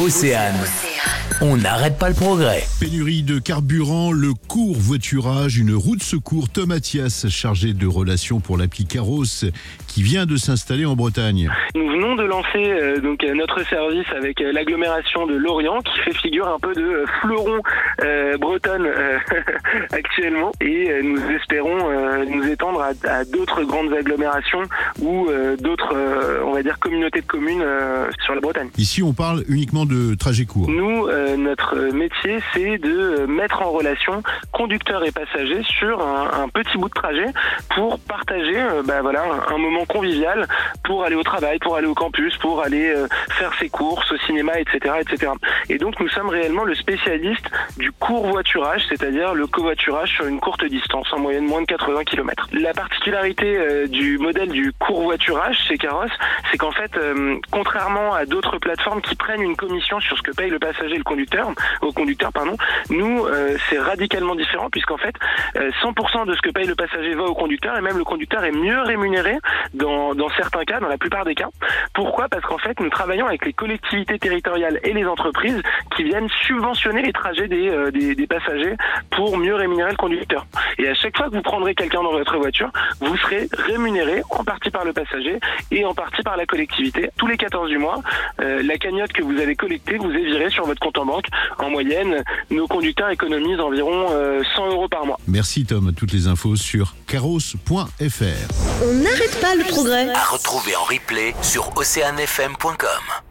Océane. On n'arrête pas le progrès. Pénurie de carburant, le court voiturage, une route secours. Tom Mathias, chargé de relations pour l'appli Caros, qui vient de s'installer en Bretagne. Nous venons de lancer euh, donc euh, notre service avec euh, l'agglomération de Lorient, qui fait figure un peu de euh, fleuron euh, bretonne euh, actuellement, et euh, nous espérons euh, nous étendre à, à d'autres grandes agglomérations ou euh, d'autres, euh, va dire, communautés de communes euh, sur la Bretagne. Ici, on parle uniquement de trajet court. Nous, euh, notre métier, c'est de euh, mettre en relation conducteurs et passagers sur un, un petit bout de trajet pour partager euh, bah, voilà, un, un moment convivial pour aller au travail, pour aller au campus, pour aller euh, faire ses courses au cinéma, etc., etc. Et donc, nous sommes réellement le spécialiste du court voiturage, c'est-à-dire le covoiturage sur une courte distance, en moyenne moins de 80 km. La particularité du modèle du court voiturage chez Caros, c'est qu'en fait, euh, contrairement à d'autres plateformes qui prennent une commission sur ce que paye le passager et le conducteur, au conducteur, pardon, nous, euh, c'est radicalement différent puisqu'en fait, euh, 100% de ce que paye le passager va au conducteur et même le conducteur est mieux rémunéré dans, dans certains cas, dans la plupart des cas. Pourquoi? Parce qu'en fait, nous travaillons avec les collectivités territoriales et les entreprises qui viennent subventionner les trajets des, euh, des, des passagers pour mieux rémunérer le conducteur. Et à chaque fois que vous prendrez quelqu'un dans votre voiture, vous serez rémunéré en partie par le passager et en partie par la collectivité. Tous les 14 du mois, euh, la cagnotte que vous avez collectée vous est virée sur votre compte en banque. En moyenne, nos conducteurs économisent environ euh, 100 euros par mois. Merci Tom, toutes les infos sur caros.fr. On n'arrête pas le progrès. À retrouver en replay sur oceanfm.com.